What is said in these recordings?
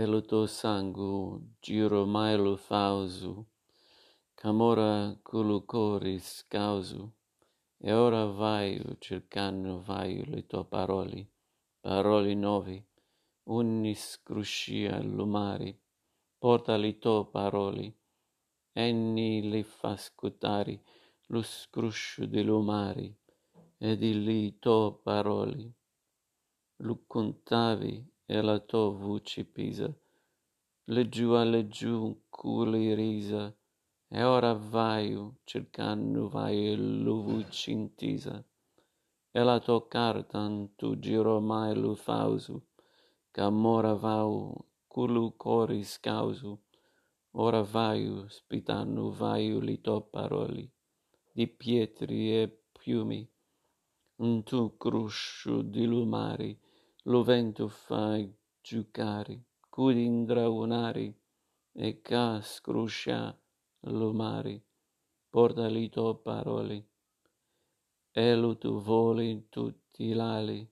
e lo tuo sangue giro mai lo fauso, camora culu coris causo, e ora vai cercando vai le tue parole, parole nuove, ogni scruscia lumari, porta le tue parole, e ni le fa ascoltare lo scruscio dell'umari, e di le tue parole, lo contavi e la tua voce pesa, laggiù a laggiù le risa, e ora vai cercando vai lo voce intesa, e la tua carta tu giro mai lo fauso, c'amore vau culu cori scauso, ora vai spitando vai le tue parole, di pietri e piumi, un tu cruscio di lumari, lo vento fai giucare, cudi indraunare, e ca scruscia lo mare, porta le tue parole, e lo tu voli tutti l'ali,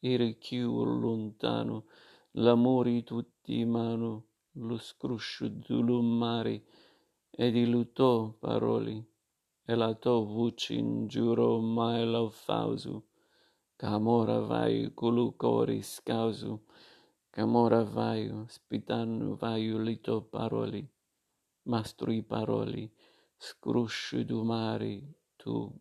eri più lontano, l'amore tutti mano, lo scruscio dello mare, e di tue parole, e la tua voce in giuro mai lo fauso, C'amore vai culu cori scauso, C'amore vai spitando vai le tue parole, mastri parole, scruscio do mare tu